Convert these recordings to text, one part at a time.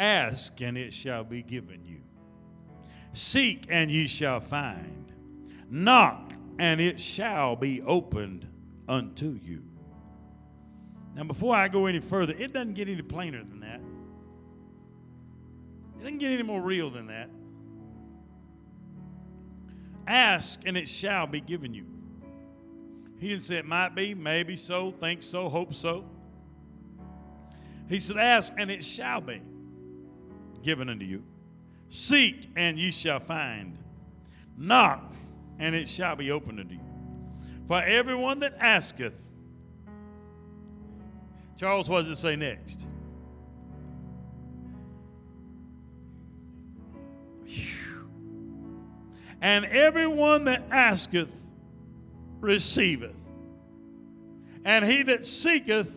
Ask, and it shall be given you. Seek, and ye shall find. Knock, and it shall be opened unto you. Now, before I go any further, it doesn't get any plainer than that. It doesn't get any more real than that. Ask, and it shall be given you. He didn't say it might be, maybe so, think so, hope so. He said, Ask, and it shall be given unto you. Seek, and ye shall find. Knock, and it shall be opened unto you. For everyone that asketh, Charles, what does it say next? And everyone that asketh receiveth, and he that seeketh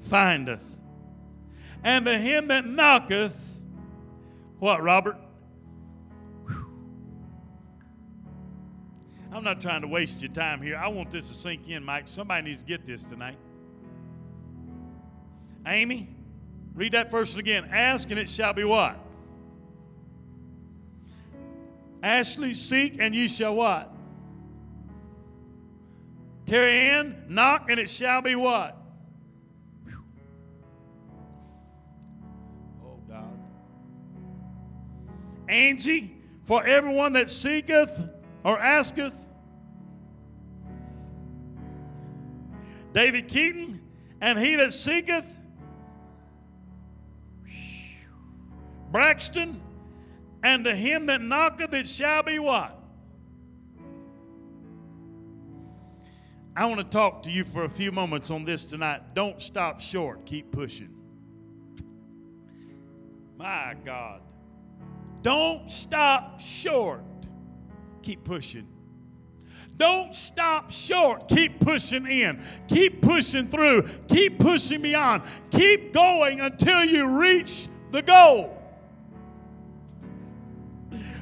findeth, and to him that knocketh, what, Robert? I'm not trying to waste your time here. I want this to sink in, Mike. Somebody needs to get this tonight. Amy, read that verse again. Ask and it shall be what? Ashley, seek and ye shall what? Terry Ann, knock and it shall be what? Angie, for everyone that seeketh or asketh. David Keaton, and he that seeketh. Braxton, and to him that knocketh it shall be what? I want to talk to you for a few moments on this tonight. Don't stop short, keep pushing. My God. Don't stop short, keep pushing. Don't stop short. Keep pushing in. Keep pushing through. Keep pushing beyond. Keep going until you reach the goal.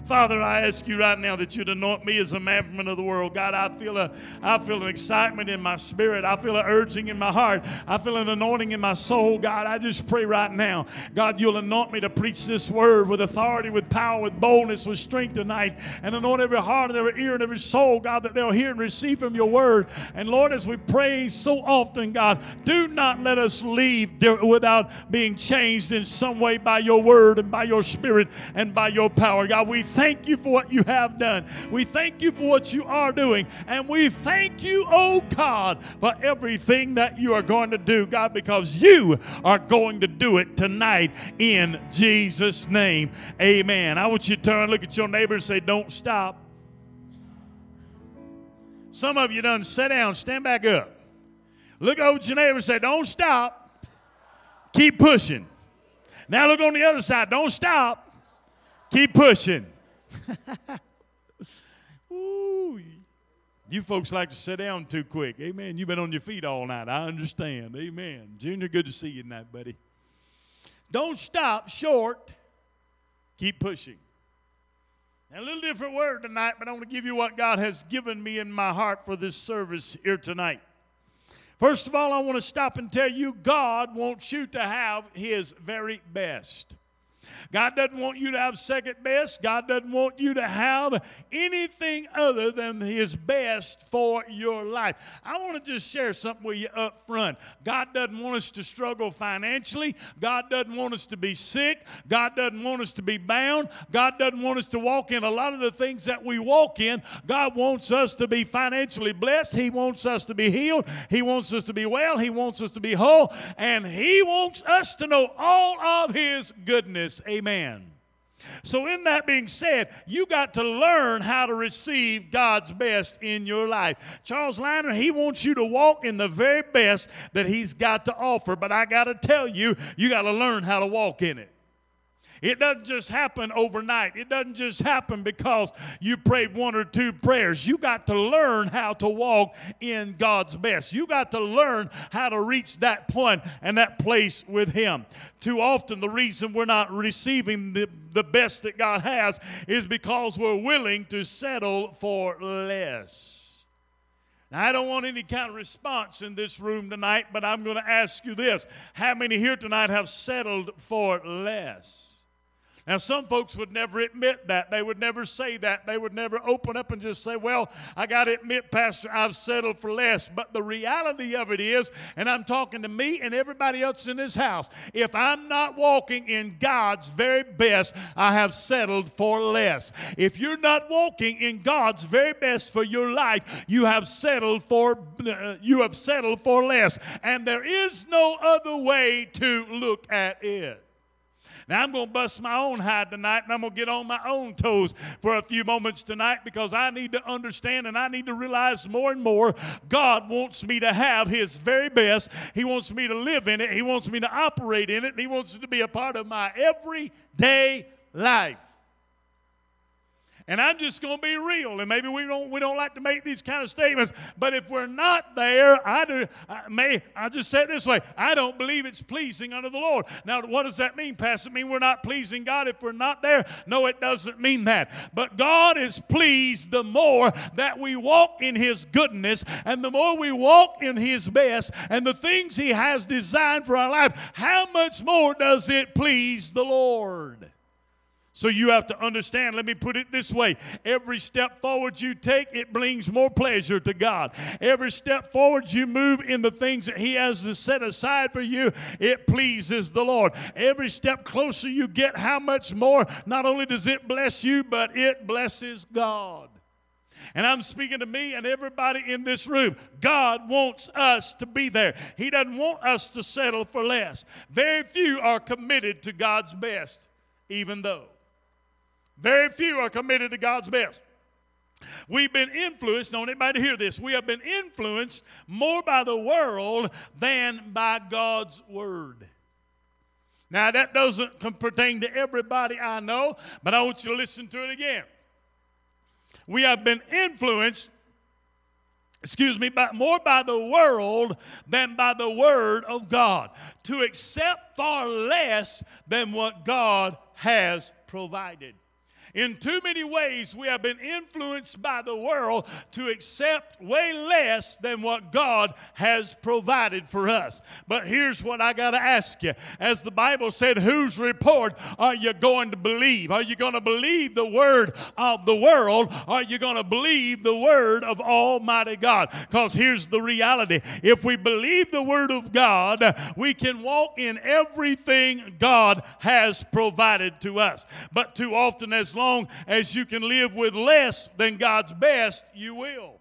Father, I ask you right now that you'd anoint me as a man of the world. God, I feel a I feel an excitement in my spirit. I feel an urging in my heart. I feel an anointing in my soul. God, I just pray right now. God, you'll anoint me to preach this word with authority, with power, with boldness, with strength tonight. And anoint every heart and every ear and every soul, God, that they'll hear and receive from your word. And Lord, as we pray so often, God, do not let us leave without being changed in some way by your word and by your spirit and by your power. God, we thank you for what you have done. We thank you for what you are doing. And we thank you, oh God, for everything that you are going to do, God, because you are going to do it tonight in Jesus' name. Amen. I want you to turn, look at your neighbor, and say, Don't stop. Some of you done sit down, stand back up. Look over at your neighbor and say, Don't stop. Keep pushing. Now look on the other side. Don't stop. Keep pushing. Ooh, you folks like to sit down too quick. Amen. You've been on your feet all night. I understand. Amen. Junior, good to see you tonight, buddy. Don't stop short. Keep pushing. Now, a little different word tonight, but I want to give you what God has given me in my heart for this service here tonight. First of all, I want to stop and tell you God wants you to have His very best. God doesn't want you to have second best. God doesn't want you to have anything other than His best for your life. I want to just share something with you up front. God doesn't want us to struggle financially. God doesn't want us to be sick. God doesn't want us to be bound. God doesn't want us to walk in a lot of the things that we walk in. God wants us to be financially blessed. He wants us to be healed. He wants us to be well. He wants us to be whole. And He wants us to know all of His goodness. Amen. So, in that being said, you got to learn how to receive God's best in your life. Charles Liner, he wants you to walk in the very best that he's got to offer, but I got to tell you, you got to learn how to walk in it. It doesn't just happen overnight. It doesn't just happen because you prayed one or two prayers. You got to learn how to walk in God's best. You got to learn how to reach that point and that place with Him. Too often, the reason we're not receiving the, the best that God has is because we're willing to settle for less. Now, I don't want any kind of response in this room tonight, but I'm going to ask you this. How many here tonight have settled for less? Now, some folks would never admit that. They would never say that. They would never open up and just say, Well, I got to admit, Pastor, I've settled for less. But the reality of it is, and I'm talking to me and everybody else in this house, if I'm not walking in God's very best, I have settled for less. If you're not walking in God's very best for your life, you have settled for uh, you have settled for less. And there is no other way to look at it. Now, I'm going to bust my own hide tonight and I'm going to get on my own toes for a few moments tonight because I need to understand and I need to realize more and more God wants me to have His very best. He wants me to live in it, He wants me to operate in it, He wants it to be a part of my everyday life. And I'm just going to be real. And maybe we don't we don't like to make these kind of statements, but if we're not there, I do. I may I just say it this way: I don't believe it's pleasing unto the Lord. Now, what does that mean, Pastor? It mean we're not pleasing God if we're not there? No, it doesn't mean that. But God is pleased the more that we walk in His goodness, and the more we walk in His best, and the things He has designed for our life. How much more does it please the Lord? So you have to understand, let me put it this way every step forward you take, it brings more pleasure to God. Every step forward you move in the things that He has set aside for you, it pleases the Lord. Every step closer you get, how much more, not only does it bless you, but it blesses God. And I'm speaking to me and everybody in this room. God wants us to be there. He doesn't want us to settle for less. Very few are committed to God's best, even though. Very few are committed to God's best. We've been influenced, don't anybody hear this? We have been influenced more by the world than by God's word. Now, that doesn't pertain to everybody I know, but I want you to listen to it again. We have been influenced, excuse me, by, more by the world than by the word of God, to accept far less than what God has provided. In too many ways, we have been influenced by the world to accept way less than what God has provided for us. But here's what I got to ask you. As the Bible said, whose report are you going to believe? Are you going to believe the word of the world? Are you going to believe the word of Almighty God? Because here's the reality if we believe the word of God, we can walk in everything God has provided to us. But too often, as long long as you can live with less than God's best, you will.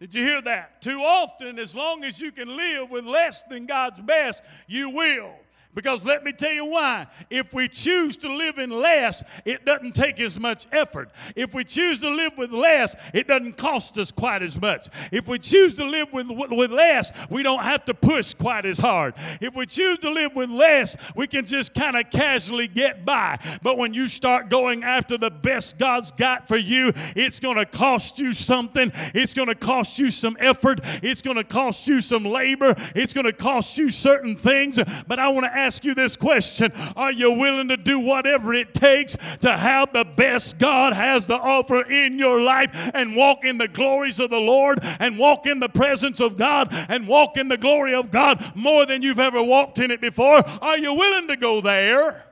Did you hear that? Too often, as long as you can live with less than God's best, you will. Because let me tell you why. If we choose to live in less, it doesn't take as much effort. If we choose to live with less, it doesn't cost us quite as much. If we choose to live with, with less, we don't have to push quite as hard. If we choose to live with less, we can just kind of casually get by. But when you start going after the best God's got for you, it's going to cost you something. It's going to cost you some effort. It's going to cost you some labor. It's going to cost you certain things. But I want to ask you this question Are you willing to do whatever it takes to have the best God has to offer in your life and walk in the glories of the Lord and walk in the presence of God and walk in the glory of God more than you've ever walked in it before? Are you willing to go there?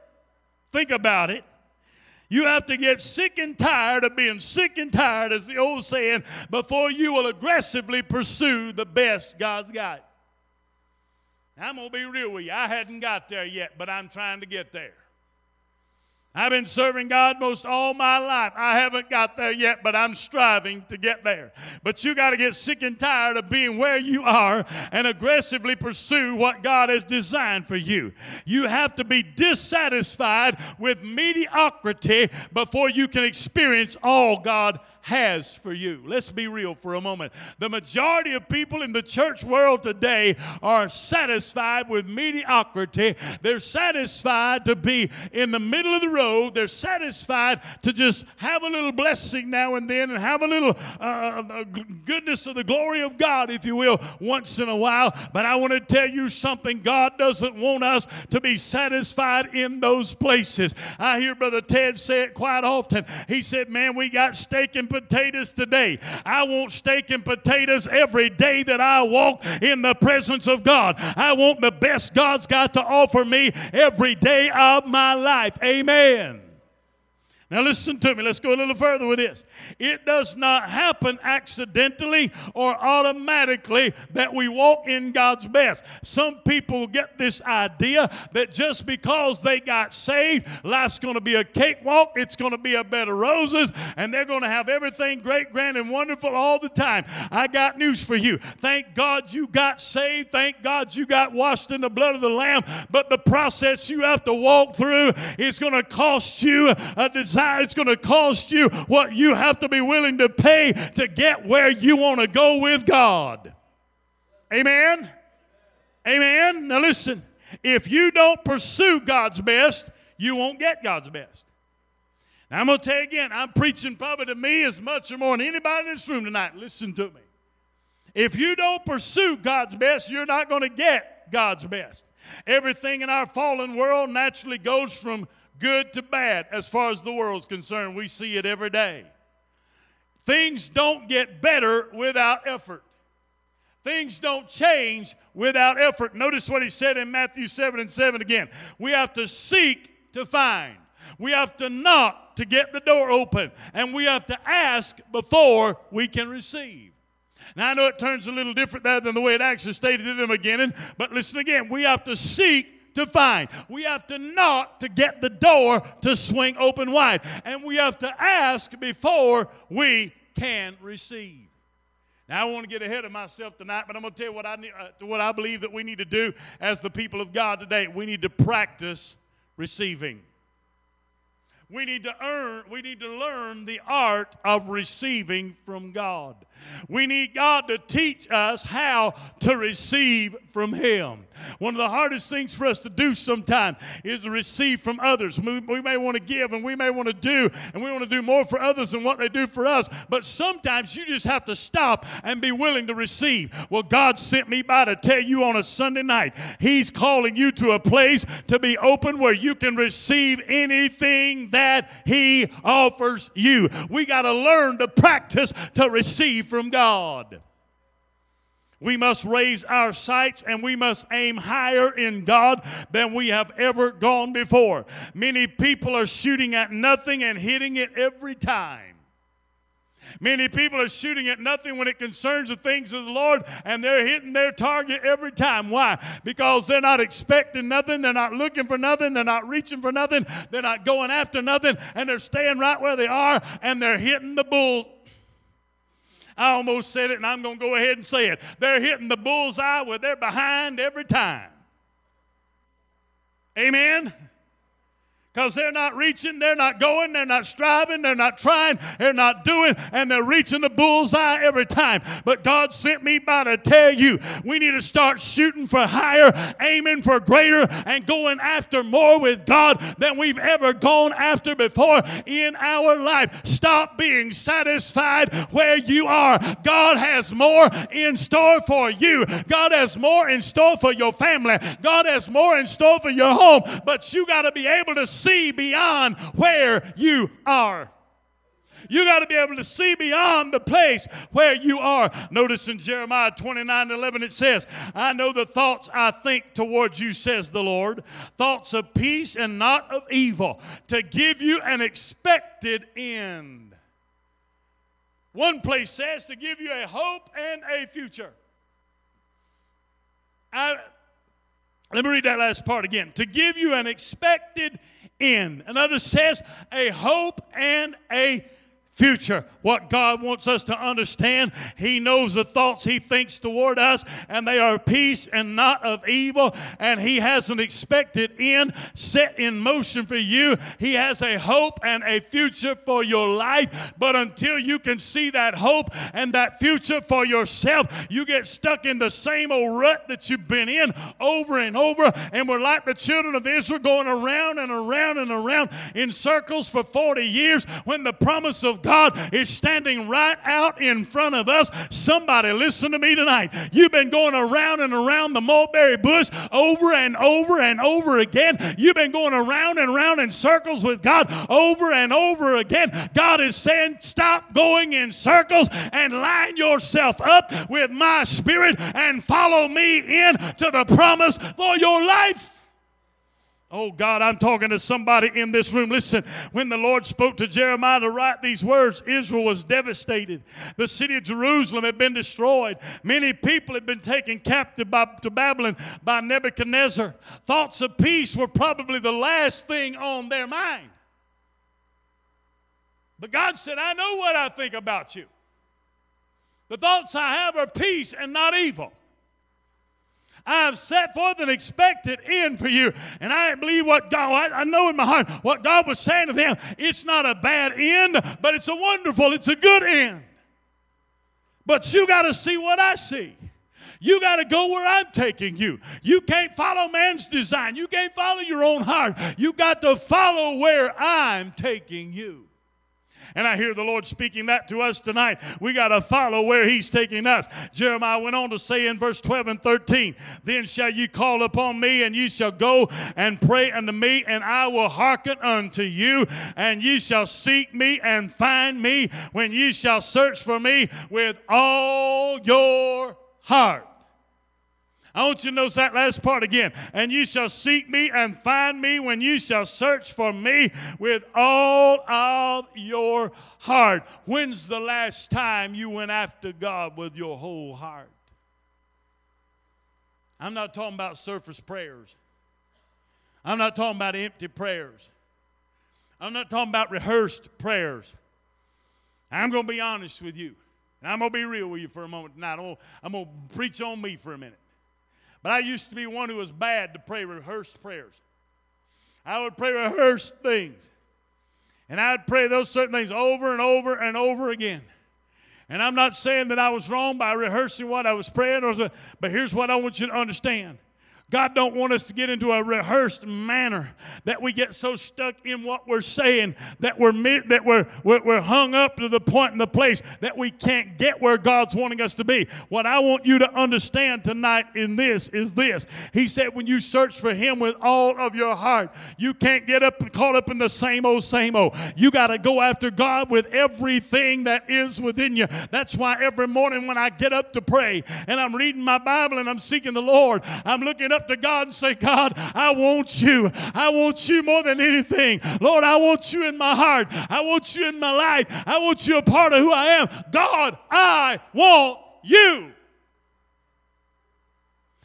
Think about it. You have to get sick and tired of being sick and tired, as the old saying, before you will aggressively pursue the best God's got. I'm going to be real with you. I hadn't got there yet, but I'm trying to get there. I've been serving God most all my life. I haven't got there yet, but I'm striving to get there. But you got to get sick and tired of being where you are and aggressively pursue what God has designed for you. You have to be dissatisfied with mediocrity before you can experience all God has for you. Let's be real for a moment. The majority of people in the church world today are satisfied with mediocrity. They're satisfied to be in the middle of the road. They're satisfied to just have a little blessing now and then and have a little uh, uh goodness of the glory of God, if you will, once in a while. But I want to tell you something God doesn't want us to be satisfied in those places. I hear Brother Ted say it quite often. He said, Man, we got steak and potatoes potatoes today. I want steak and potatoes every day that I walk in the presence of God. I want the best God's got to offer me every day of my life. Amen. Now, listen to me. Let's go a little further with this. It does not happen accidentally or automatically that we walk in God's best. Some people get this idea that just because they got saved, life's going to be a cakewalk, it's going to be a bed of roses, and they're going to have everything great, grand, and wonderful all the time. I got news for you. Thank God you got saved. Thank God you got washed in the blood of the Lamb. But the process you have to walk through is going to cost you a desire it's going to cost you what you have to be willing to pay to get where you want to go with God. Amen? Amen? Now listen, if you don't pursue God's best, you won't get God's best. Now I'm going to tell you again, I'm preaching probably to me as much or more than anybody in this room tonight. Listen to me. If you don't pursue God's best, you're not going to get God's best. Everything in our fallen world naturally goes from good to bad as far as the world's concerned. We see it every day. Things don't get better without effort. Things don't change without effort. Notice what he said in Matthew 7 and 7 again. We have to seek to find. We have to knock to get the door open. And we have to ask before we can receive. Now, I know it turns a little different than the way it actually stated in the beginning, but listen again. We have to seek to find. We have to knock to get the door to swing open wide. And we have to ask before we can receive. Now, I want to get ahead of myself tonight, but I'm going to tell you what I, need, uh, what I believe that we need to do as the people of God today. We need to practice receiving. We need to earn, we need to learn the art of receiving from God. We need God to teach us how to receive from Him. One of the hardest things for us to do sometimes is to receive from others. We, may want to give and we may want to do, and we want to do more for others than what they do for us. But sometimes you just have to stop and be willing to receive. Well, God sent me by to tell you on a Sunday night, He's calling you to a place to be open where you can receive anything that He offers you. We got to learn to practice to receive from God. We must raise our sights and we must aim higher in God than we have ever gone before. Many people are shooting at nothing and hitting it every time. Many people are shooting at nothing when it concerns the things of the Lord, and they're hitting their target every time. Why? Because they're not expecting nothing, they're not looking for nothing, they're not reaching for nothing, they're not going after nothing, and they're staying right where they are, and they're hitting the bull I almost said it, and I'm going to go ahead and say it. They're hitting the bullseye where they're behind every time. Amen because they're not reaching, they're not going, they're not striving, they're not trying, they're not doing, and they're reaching the bullseye every time. But God sent me by to tell you we need to start shooting for higher, aiming for greater, and going after more with God than we've ever gone after before in our life. Stop being satisfied where you are. God has more in store for you, God has more in store for your family, God has more in store for your home, but you got to be able to see see beyond where you are. You got to be able to see beyond the place where you are. Notice in Jeremiah 29 11, it says, I know the thoughts I think towards you, says the Lord, thoughts of peace and not of evil, to give you an expected end. One place says to give you a hope and a future. I, let me read that last part again. To give you an expected end. Another says a hope and a future. What God wants us to understand, He knows the thoughts He thinks toward us, and they are peace and not of evil. And He has an expected end set in motion for you. He has a hope and a future for your life. But until you can see that hope and that future for yourself, you get stuck in the same old rut that you've been in over and over. And we're like the children of Israel going around and around and around in circles for 40 years when the promise of God is standing right out in front of us. Somebody, listen to me tonight. You've been going around and around the mulberry bush over and over and over again. You've been going around and around in circles with God over and over again. God is saying, Stop going in circles and line yourself up with my spirit and follow me in to the promise for your life. Oh God, I'm talking to somebody in this room. Listen, when the Lord spoke to Jeremiah to write these words, Israel was devastated. The city of Jerusalem had been destroyed. Many people had been taken captive by, to Babylon by Nebuchadnezzar. Thoughts of peace were probably the last thing on their mind. But God said, I know what I think about you. The thoughts I have are peace and not evil I have set forth an expected end for you. And I believe what God, I know in my heart what God was saying to them. It's not a bad end, but it's a wonderful, it's a good end. But you got to see what I see. You got to go where I'm taking you. You can't follow man's design. You can't follow your own heart. You got to follow where I'm taking you. And I hear the Lord speaking that to us tonight. We got to follow where He's taking us. Jeremiah went on to say in verse 12 and 13, Then shall you call upon me, and you shall go and pray unto me, and I will hearken unto you, and you shall seek me and find me when you shall search for me with all your heart. I want you to notice that last part again. And you shall seek me and find me when you shall search for me with all of your heart. When's the last time you went after God with your whole heart? I'm not talking about surface prayers. I'm not talking about empty prayers. I'm not talking about rehearsed prayers. I'm going to be honest with you. And I'm going to be real with you for a moment tonight. I'm going to preach on me for a minute. But I used to be one who was bad to pray rehearsed prayers. I would pray rehearsed things. And I'd pray those certain things over and over and over again. And I'm not saying that I was wrong by rehearsing what I was praying, but here's what I want you to understand God don't want us to get into a rehearsed manner that we get so stuck in what we're saying that we're that we're, we're, we're hung up to the point in the place that we can't get where God's wanting us to be. What I want you to understand tonight in this is this. He said when you search for him with all of your heart, you can't get up and caught up in the same old same old. You got to go after God with everything that is within you. That's why every morning when I get up to pray and I'm reading my Bible and I'm seeking the Lord, I'm looking up up to God and say, God, I want you. I want you more than anything. Lord, I want you in my heart. I want you in my life. I want you a part of who I am. God, I want you.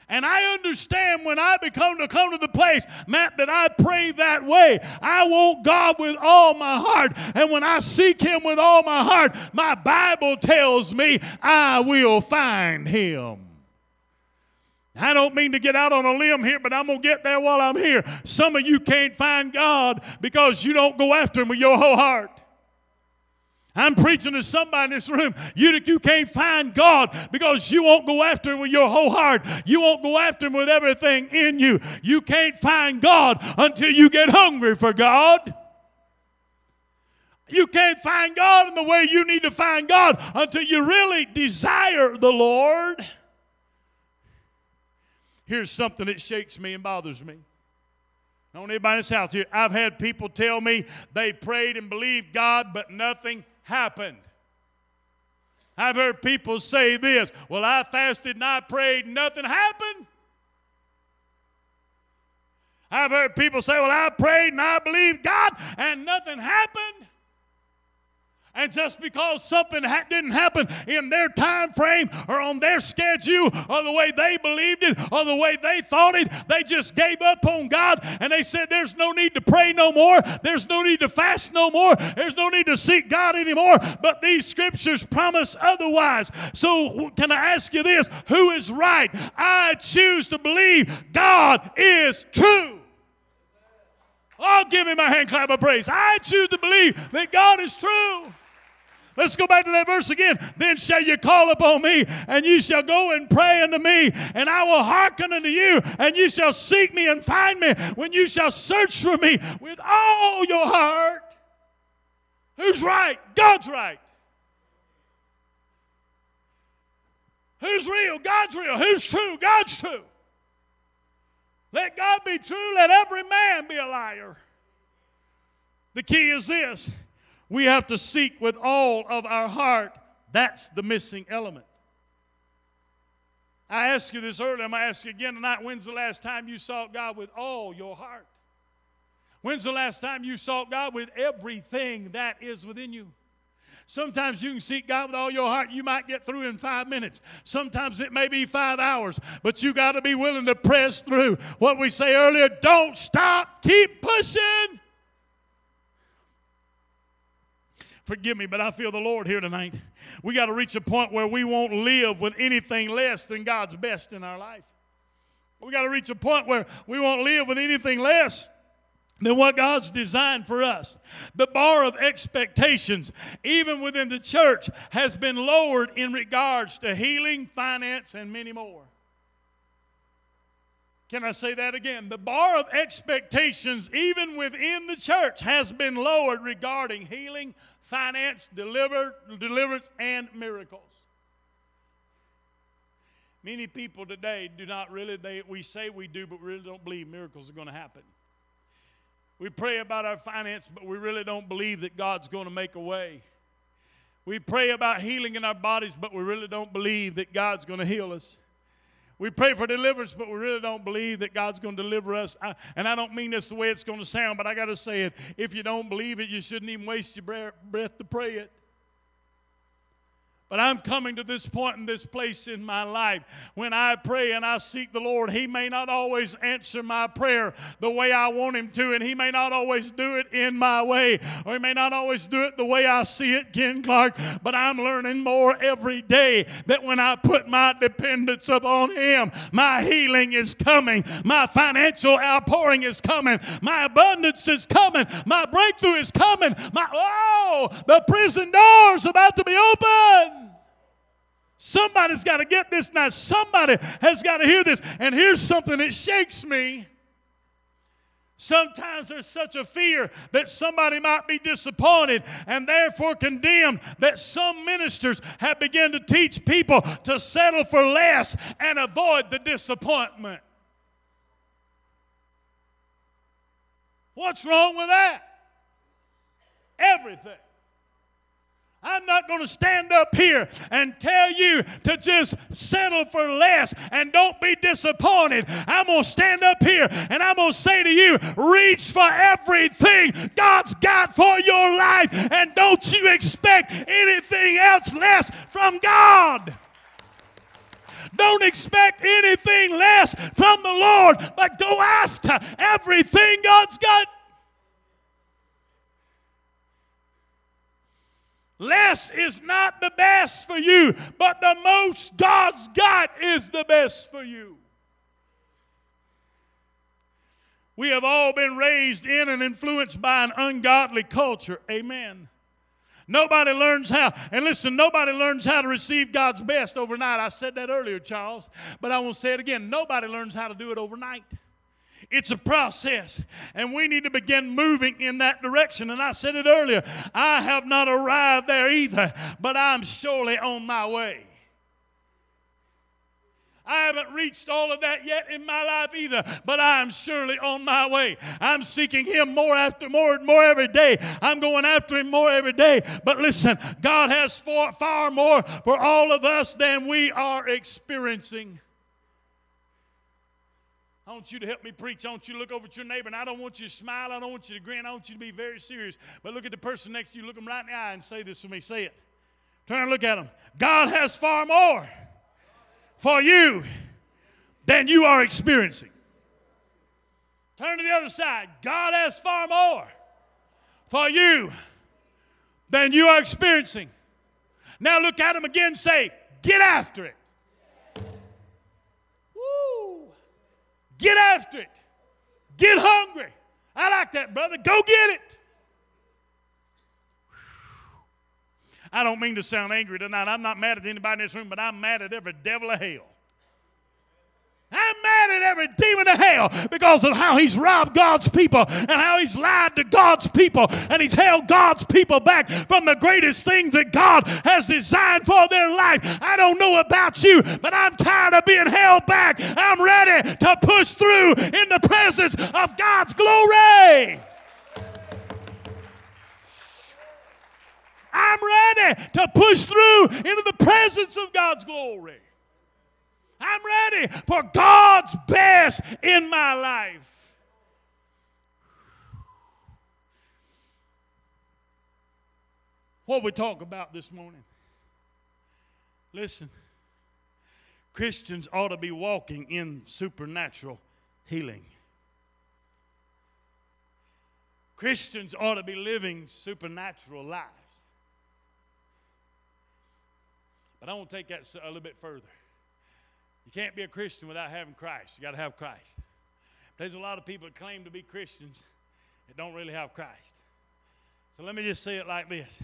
And I understand when I become to come to the place, Matt, that I pray that way. I want God with all my heart. And when I seek Him with all my heart, my Bible tells me I will find Him. I don't mean to get out on a limb here, but I'm going to get there while I'm here. Some of you can't find God because you don't go after Him with your whole heart. I'm preaching to somebody in this room. You, you can't find God because you won't go after Him with your whole heart. You won't go after Him with everything in you. You can't find God until you get hungry for God. You can't find God in the way you need to find God until you really desire the Lord. Here's something that shakes me and bothers me. I want anybody in this house here. I've had people tell me they prayed and believed God, but nothing happened. I've heard people say this Well, I fasted and I prayed, nothing happened. I've heard people say, Well, I prayed and I believed God, and nothing happened. And just because something ha- didn't happen in their time frame or on their schedule or the way they believed it or the way they thought it, they just gave up on God and they said, There's no need to pray no more. There's no need to fast no more. There's no need to seek God anymore. But these scriptures promise otherwise. So, can I ask you this? Who is right? I choose to believe God is true. I'll give me my hand clap of praise. I choose to believe that God is true. Let's go back to that verse again. Then shall you call upon me, and you shall go and pray unto me, and I will hearken unto you, and you shall seek me and find me when you shall search for me with all your heart. Who's right? God's right. Who's real? God's real. Who's true? God's true. Let God be true, let every man be a liar. The key is this we have to seek with all of our heart. That's the missing element. I asked you this earlier, I'm going to ask you again tonight. When's the last time you sought God with all your heart? When's the last time you sought God with everything that is within you? Sometimes you can seek God with all your heart. You might get through in five minutes. Sometimes it may be five hours, but you got to be willing to press through. What we say earlier don't stop, keep pushing. Forgive me, but I feel the Lord here tonight. We got to reach a point where we won't live with anything less than God's best in our life. We got to reach a point where we won't live with anything less than what God's designed for us. The bar of expectations, even within the church, has been lowered in regards to healing, finance, and many more. Can I say that again? The bar of expectations, even within the church, has been lowered regarding healing, finance, deliver, deliverance, and miracles. Many people today do not really, they, we say we do, but we really don't believe miracles are going to happen. We pray about our finance, but we really don't believe that God's going to make a way. We pray about healing in our bodies, but we really don't believe that God's going to heal us. We pray for deliverance, but we really don't believe that God's going to deliver us. I, and I don't mean this the way it's going to sound, but I got to say it. If you don't believe it, you shouldn't even waste your breath to pray it. But I'm coming to this point in this place in my life. When I pray and I seek the Lord, He may not always answer my prayer the way I want Him to, and He may not always do it in my way, or He may not always do it the way I see it, Ken Clark. But I'm learning more every day that when I put my dependence upon Him, my healing is coming, my financial outpouring is coming, my abundance is coming, my breakthrough is coming, my oh, the prison door's about to be open. Somebody's got to get this now. Somebody has got to hear this. And here's something that shakes me. Sometimes there's such a fear that somebody might be disappointed and therefore condemned that some ministers have begun to teach people to settle for less and avoid the disappointment. What's wrong with that? Everything. I'm not going to stand up here and tell you to just settle for less and don't be disappointed. I'm going to stand up here and I'm going to say to you, reach for everything God's got for your life and don't you expect anything else less from God. Don't expect anything less from the Lord, but go after everything God's got Less is not the best for you, but the most God's got is the best for you. We have all been raised in and influenced by an ungodly culture. Amen. Nobody learns how, and listen, nobody learns how to receive God's best overnight. I said that earlier, Charles, but I won't say it again. Nobody learns how to do it overnight. It's a process, and we need to begin moving in that direction. And I said it earlier I have not arrived there either, but I'm surely on my way. I haven't reached all of that yet in my life either, but I am surely on my way. I'm seeking Him more after more and more every day. I'm going after Him more every day. But listen, God has far, far more for all of us than we are experiencing. I want you to help me preach. I want you to look over at your neighbor, and I don't want you to smile. I don't want you to grin. I want you to be very serious. But look at the person next to you, look them right in the eye, and say this to me. Say it. Turn and look at them. God has far more for you than you are experiencing. Turn to the other side. God has far more for you than you are experiencing. Now look at them again. Say, get after it. Get after it. Get hungry. I like that, brother. Go get it. I don't mean to sound angry tonight. I'm not mad at anybody in this room, but I'm mad at every devil of hell. I'm mad at every demon of hell because of how he's robbed God's people and how he's lied to God's people and he's held God's people back from the greatest things that God has designed for their life. I don't know about you, but I'm tired of being held back. I'm ready to push through in the presence of God's glory. I'm ready to push through into the presence of God's glory. I'm ready for God's best in my life. What we talk about this morning. Listen, Christians ought to be walking in supernatural healing. Christians ought to be living supernatural lives. But I want to take that a little bit further. You can't be a Christian without having Christ. You got to have Christ. There's a lot of people that claim to be Christians that don't really have Christ. So let me just say it like this.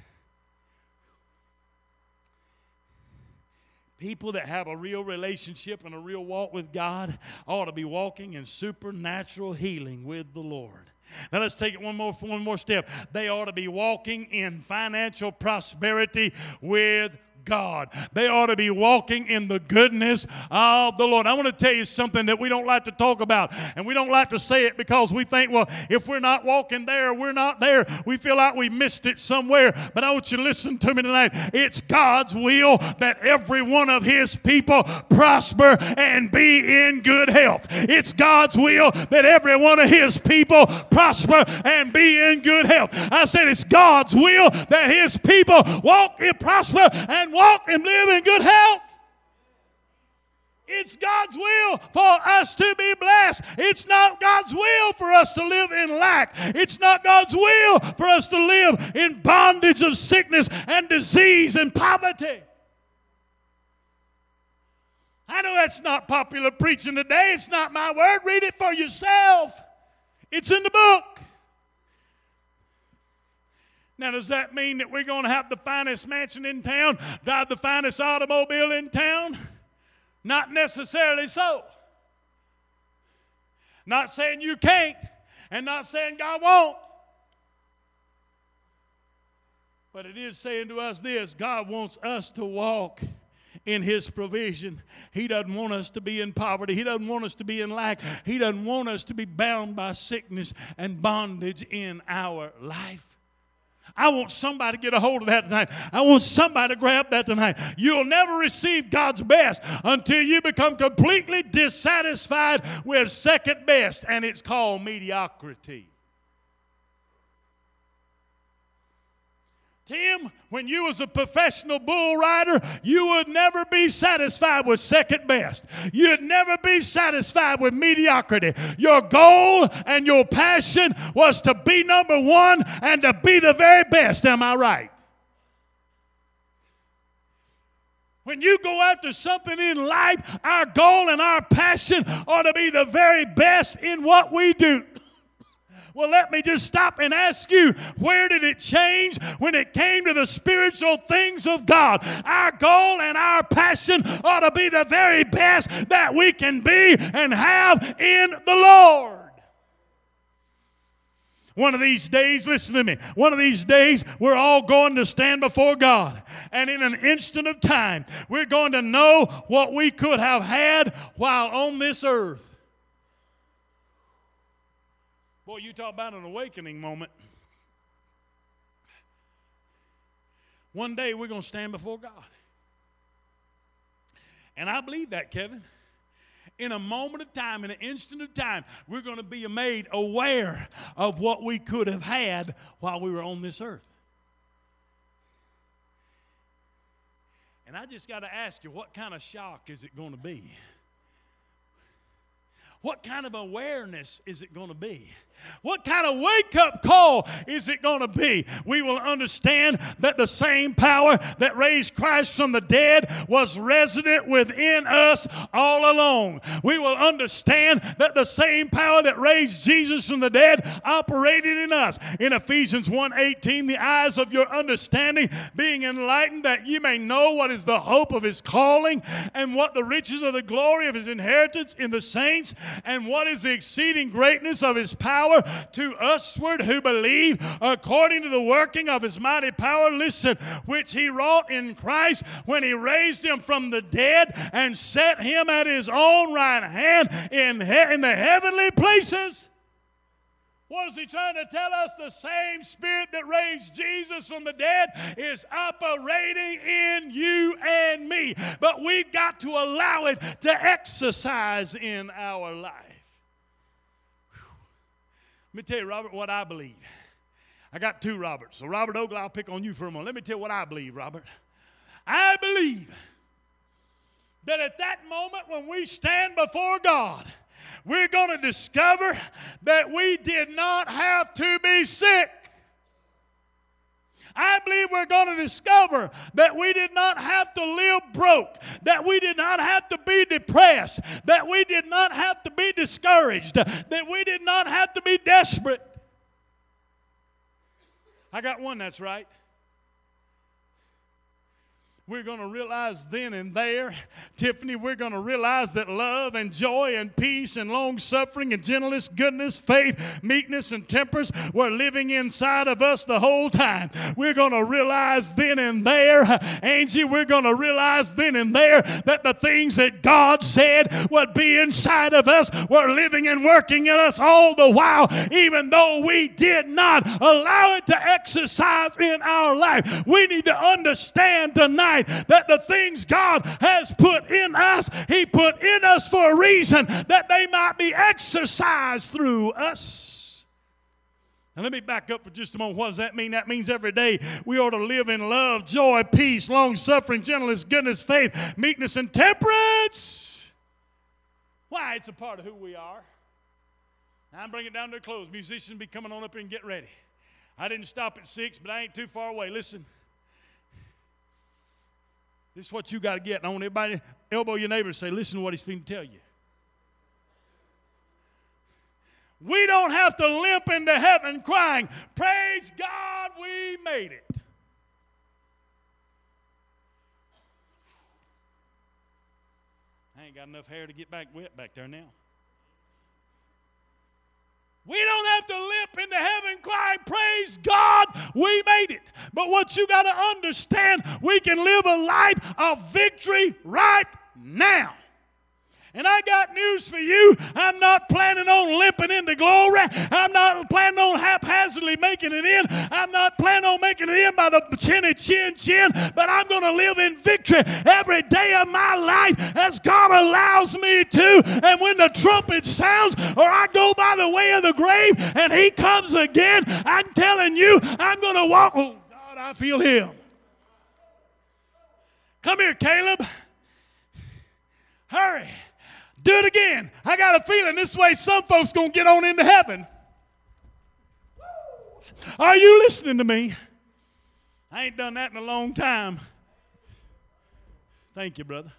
People that have a real relationship and a real walk with God ought to be walking in supernatural healing with the Lord. Now let's take it one more one more step. They ought to be walking in financial prosperity with God. They ought to be walking in the goodness of the Lord. I want to tell you something that we don't like to talk about, and we don't like to say it because we think, well, if we're not walking there, we're not there. We feel like we missed it somewhere. But I want you to listen to me tonight. It's God's will that every one of His people prosper and be in good health. It's God's will that every one of His people prosper and be in good health. I said it's God's will that His people walk and prosper and walk and live in good health. It's God's will for us to be blessed. It's not God's will for us to live in lack. It's not God's will for us to live in bondage of sickness and disease and poverty. I know that's not popular preaching today. It's not my word. Read it for yourself. It's in the book. Now, does that mean that we're going to have the finest mansion in town, drive the finest automobile in town? Not necessarily so. Not saying you can't, and not saying God won't. But it is saying to us this God wants us to walk in His provision. He doesn't want us to be in poverty. He doesn't want us to be in lack. He doesn't want us to be bound by sickness and bondage in our life. I want somebody to get a hold of that tonight. I want somebody to grab that tonight. You'll never receive God's best until you become completely dissatisfied with second best, and it's called mediocrity. Tim, when you was a professional bull rider, you would never be satisfied with second best. You'd never be satisfied with mediocrity. Your goal and your passion was to be number one and to be the very best. Am I right? When you go after something in life, our goal and our passion ought to be the very best in what we do. Well, let me just stop and ask you where did it change when it came to the spiritual things of God? Our goal and our passion ought to be the very best that we can be and have in the Lord. One of these days, listen to me, one of these days, we're all going to stand before God. And in an instant of time, we're going to know what we could have had while on this earth. Boy, you talk about an awakening moment. One day we're going to stand before God. And I believe that, Kevin. In a moment of time, in an instant of time, we're going to be made aware of what we could have had while we were on this earth. And I just got to ask you, what kind of shock is it going to be? What kind of awareness is it going to be? What kind of wake up call is it going to be? We will understand that the same power that raised Christ from the dead was resident within us all along. We will understand that the same power that raised Jesus from the dead operated in us. In Ephesians 1:18, the eyes of your understanding being enlightened that you may know what is the hope of his calling and what the riches of the glory of his inheritance in the saints and what is the exceeding greatness of his power to usward who believe according to the working of his mighty power, listen, which he wrought in Christ when he raised him from the dead and set him at his own right hand in, he- in the heavenly places. What is he trying to tell us? The same spirit that raised Jesus from the dead is operating in you and me. But we've got to allow it to exercise in our life. Let me tell you, Robert, what I believe. I got two Roberts. So, Robert Ogle, I'll pick on you for a moment. Let me tell you what I believe, Robert. I believe that at that moment when we stand before God, we're going to discover that we did not have to be sick. I believe we're going to discover that we did not have to live broke, that we did not have to be depressed, that we did not have to be discouraged, that we did not have to be desperate. I got one that's right we're going to realize then and there, Tiffany, we're going to realize that love and joy and peace and long suffering and gentleness, goodness, faith, meekness, and temperance were living inside of us the whole time. We're going to realize then and there, Angie, we're going to realize then and there that the things that God said would be inside of us were living and working in us all the while, even though we did not allow it to exercise in our life. We need to understand tonight tonight that the things God has put in us, He put in us for a reason that they might be exercised through us. Now, let me back up for just a moment. What does that mean? That means every day we ought to live in love, joy, peace, long suffering, gentleness, goodness, faith, meekness, and temperance. Why? It's a part of who we are. Now, I'm bringing it down to a close. Musicians be coming on up here and get ready. I didn't stop at six, but I ain't too far away. Listen. This is what you got to get. And I want everybody elbow your neighbor and say, listen to what he's going to tell you. We don't have to limp into heaven crying, Praise God, we made it. I ain't got enough hair to get back wet back there now. We don't have to limp into heaven crying, Praise God, we made it. But what you got to understand, we can live a life of victory right now. And I got news for you. I'm not planning on limping into glory. I'm not planning on haphazardly making it in. I'm not planning on making it in by the chinny chin chin, but I'm going to live in victory every day of my life as God allows me to. And when the trumpet sounds, or I go by the way of the grave and He comes again, I'm telling you, I'm going to walk. Oh, God, I feel Him. Come here, Caleb. Hurry. Do it again. I got a feeling this way some folks going to get on into heaven. Are you listening to me? I ain't done that in a long time. Thank you, brother.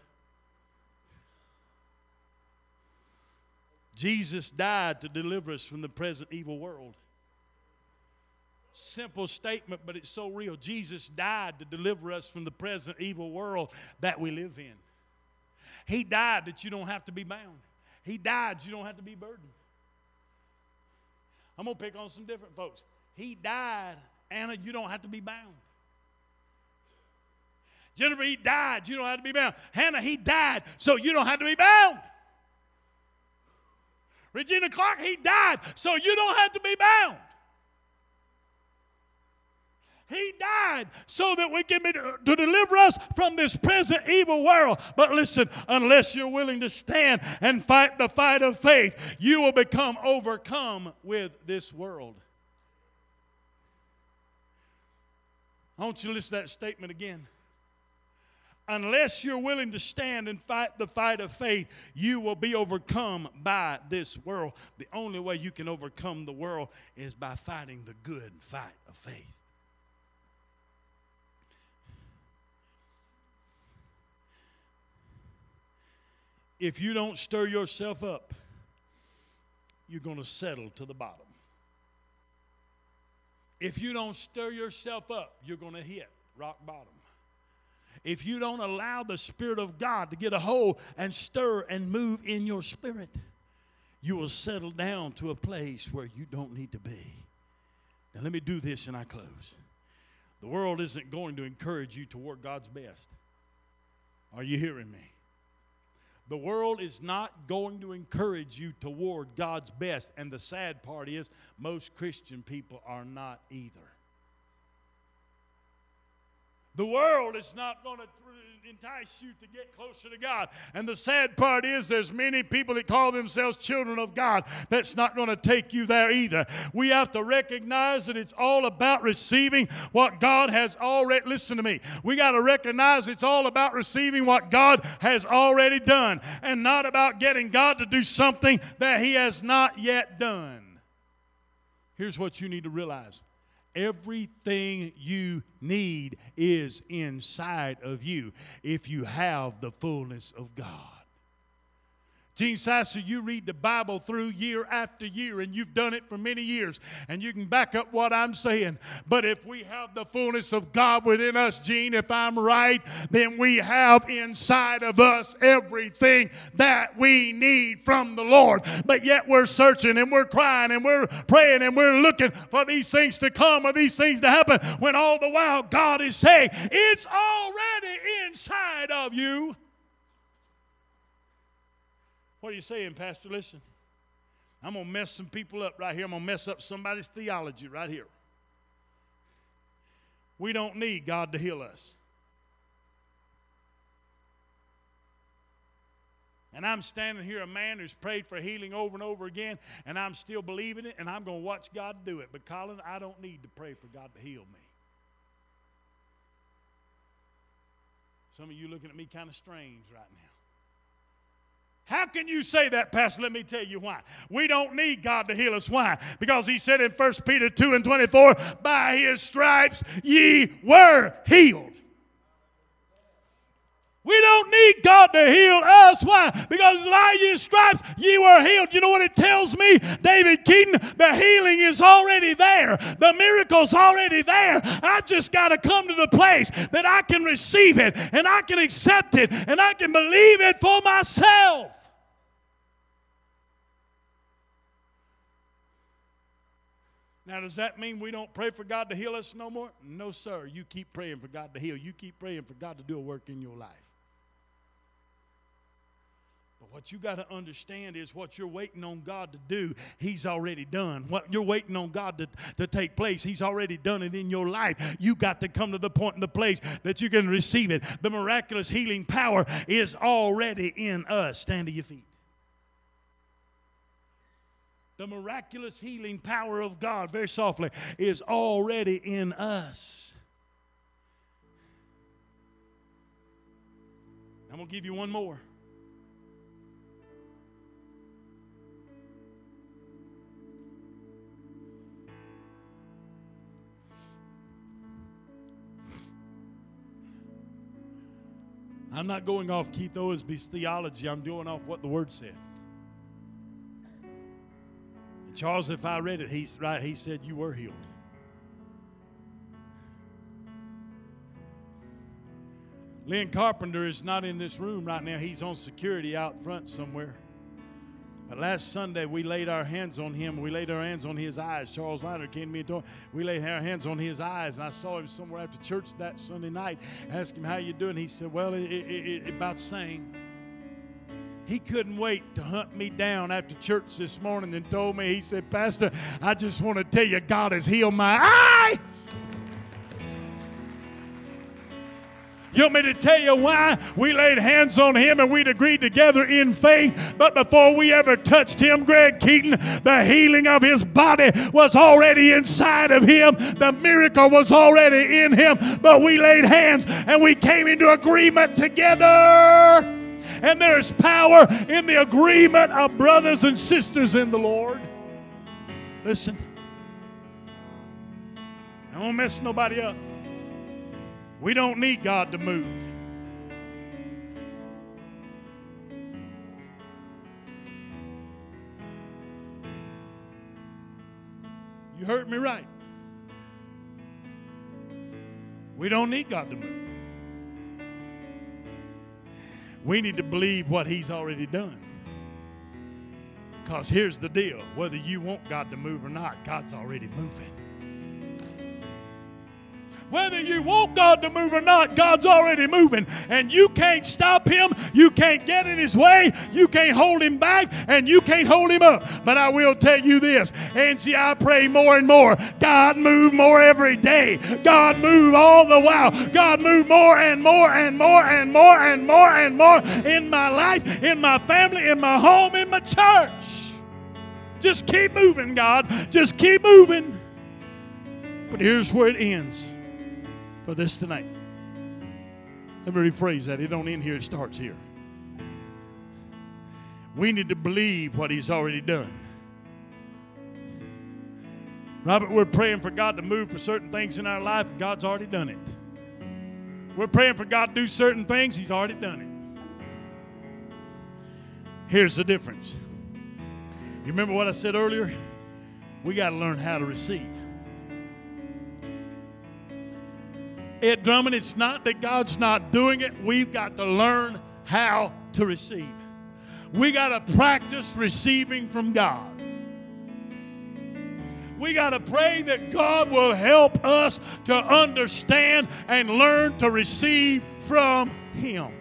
Jesus died to deliver us from the present evil world. Simple statement, but it's so real. Jesus died to deliver us from the present evil world that we live in. He died that you don't have to be bound. He died you don't have to be burdened. I'm going to pick on some different folks. He died, Anna, you don't have to be bound. Jennifer, he died, you don't have to be bound. Hannah, he died, so you don't have to be bound. Regina Clark, he died, so you don't have to be bound. He died so that we can be to deliver us from this present evil world. But listen, unless you're willing to stand and fight the fight of faith, you will become overcome with this world. I want you to listen to that statement again. unless you're willing to stand and fight the fight of faith, you will be overcome by this world. The only way you can overcome the world is by fighting the good fight of faith. If you don't stir yourself up, you're going to settle to the bottom. If you don't stir yourself up, you're going to hit rock bottom. If you don't allow the Spirit of God to get a hold and stir and move in your spirit, you will settle down to a place where you don't need to be. Now, let me do this and I close. The world isn't going to encourage you toward God's best. Are you hearing me? The world is not going to encourage you toward God's best. And the sad part is, most Christian people are not either. The world is not going to entice you to get closer to God. And the sad part is there's many people that call themselves children of God that's not going to take you there either. We have to recognize that it's all about receiving what God has already listen to me. We got to recognize it's all about receiving what God has already done and not about getting God to do something that he has not yet done. Here's what you need to realize. Everything you need is inside of you if you have the fullness of God. Gene Sasser, you read the Bible through year after year, and you've done it for many years, and you can back up what I'm saying. But if we have the fullness of God within us, Gene, if I'm right, then we have inside of us everything that we need from the Lord. But yet we're searching and we're crying and we're praying and we're looking for these things to come or these things to happen when all the while God is saying, It's already inside of you. What are you saying, Pastor? Listen, I'm going to mess some people up right here. I'm going to mess up somebody's theology right here. We don't need God to heal us. And I'm standing here, a man who's prayed for healing over and over again, and I'm still believing it, and I'm going to watch God do it. But, Colin, I don't need to pray for God to heal me. Some of you looking at me kind of strange right now. How can you say that, Pastor? Let me tell you why. We don't need God to heal us. Why? Because he said in 1 Peter 2 and 24, by his stripes ye were healed. We don't need God to heal us. Why? Because by his stripes ye were healed. You know what it tells me, David Keaton? The healing is already there. The miracle's already there. I just got to come to the place that I can receive it and I can accept it and I can believe it for myself. Now, does that mean we don't pray for God to heal us no more? No, sir. You keep praying for God to heal. You keep praying for God to do a work in your life. What you got to understand is what you're waiting on God to do, He's already done. What you're waiting on God to, to take place, He's already done it in your life. You got to come to the point in the place that you can receive it. The miraculous healing power is already in us. Stand to your feet the miraculous healing power of God, very softly, is already in us. I'm going to give you one more. I'm not going off Keith Osby's theology, I'm going off what the Word said. Charles, if I read it, he's right. He said you were healed. Lynn Carpenter is not in this room right now. He's on security out front somewhere. But last Sunday, we laid our hands on him. We laid our hands on his eyes. Charles Leiter came to me and told me, we laid our hands on his eyes. And I saw him somewhere after church that Sunday night. Asked him, how you doing? He said, well, it, it, it, about same. He couldn't wait to hunt me down after church this morning and told me, he said, Pastor, I just want to tell you, God has healed my eye. You want me to tell you why? We laid hands on him and we'd agreed together in faith. But before we ever touched him, Greg Keaton, the healing of his body was already inside of him. The miracle was already in him. But we laid hands and we came into agreement together. And there's power in the agreement of brothers and sisters in the Lord. Listen, I don't mess nobody up. We don't need God to move. You heard me right. We don't need God to move. We need to believe what He's already done. Because here's the deal whether you want God to move or not, God's already moving. Whether you want God to move or not, God's already moving. And you can't stop him. You can't get in his way. You can't hold him back. And you can't hold him up. But I will tell you this. And see, I pray more and more. God move more every day. God move all the while. God move more and more and more and more and more and more in my life, in my family, in my home, in my church. Just keep moving, God. Just keep moving. But here's where it ends for this tonight. Let me rephrase that. It don't end here, it starts here. We need to believe what He's already done. Robert, we're praying for God to move for certain things in our life, and God's already done it. We're praying for God to do certain things, He's already done it. Here's the difference. You remember what I said earlier? We got to learn how to receive. Ed Drummond, it's not that God's not doing it. We've got to learn how to receive. We got to practice receiving from God. We got to pray that God will help us to understand and learn to receive from Him.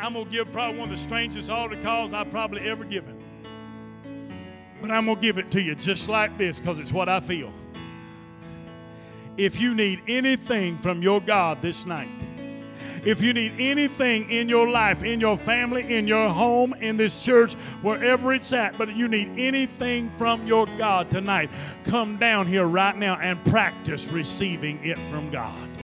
I'm going to give probably one of the strangest altar calls I've probably ever given. But I'm going to give it to you just like this because it's what I feel. If you need anything from your God this night, if you need anything in your life, in your family, in your home, in this church, wherever it's at, but you need anything from your God tonight, come down here right now and practice receiving it from God.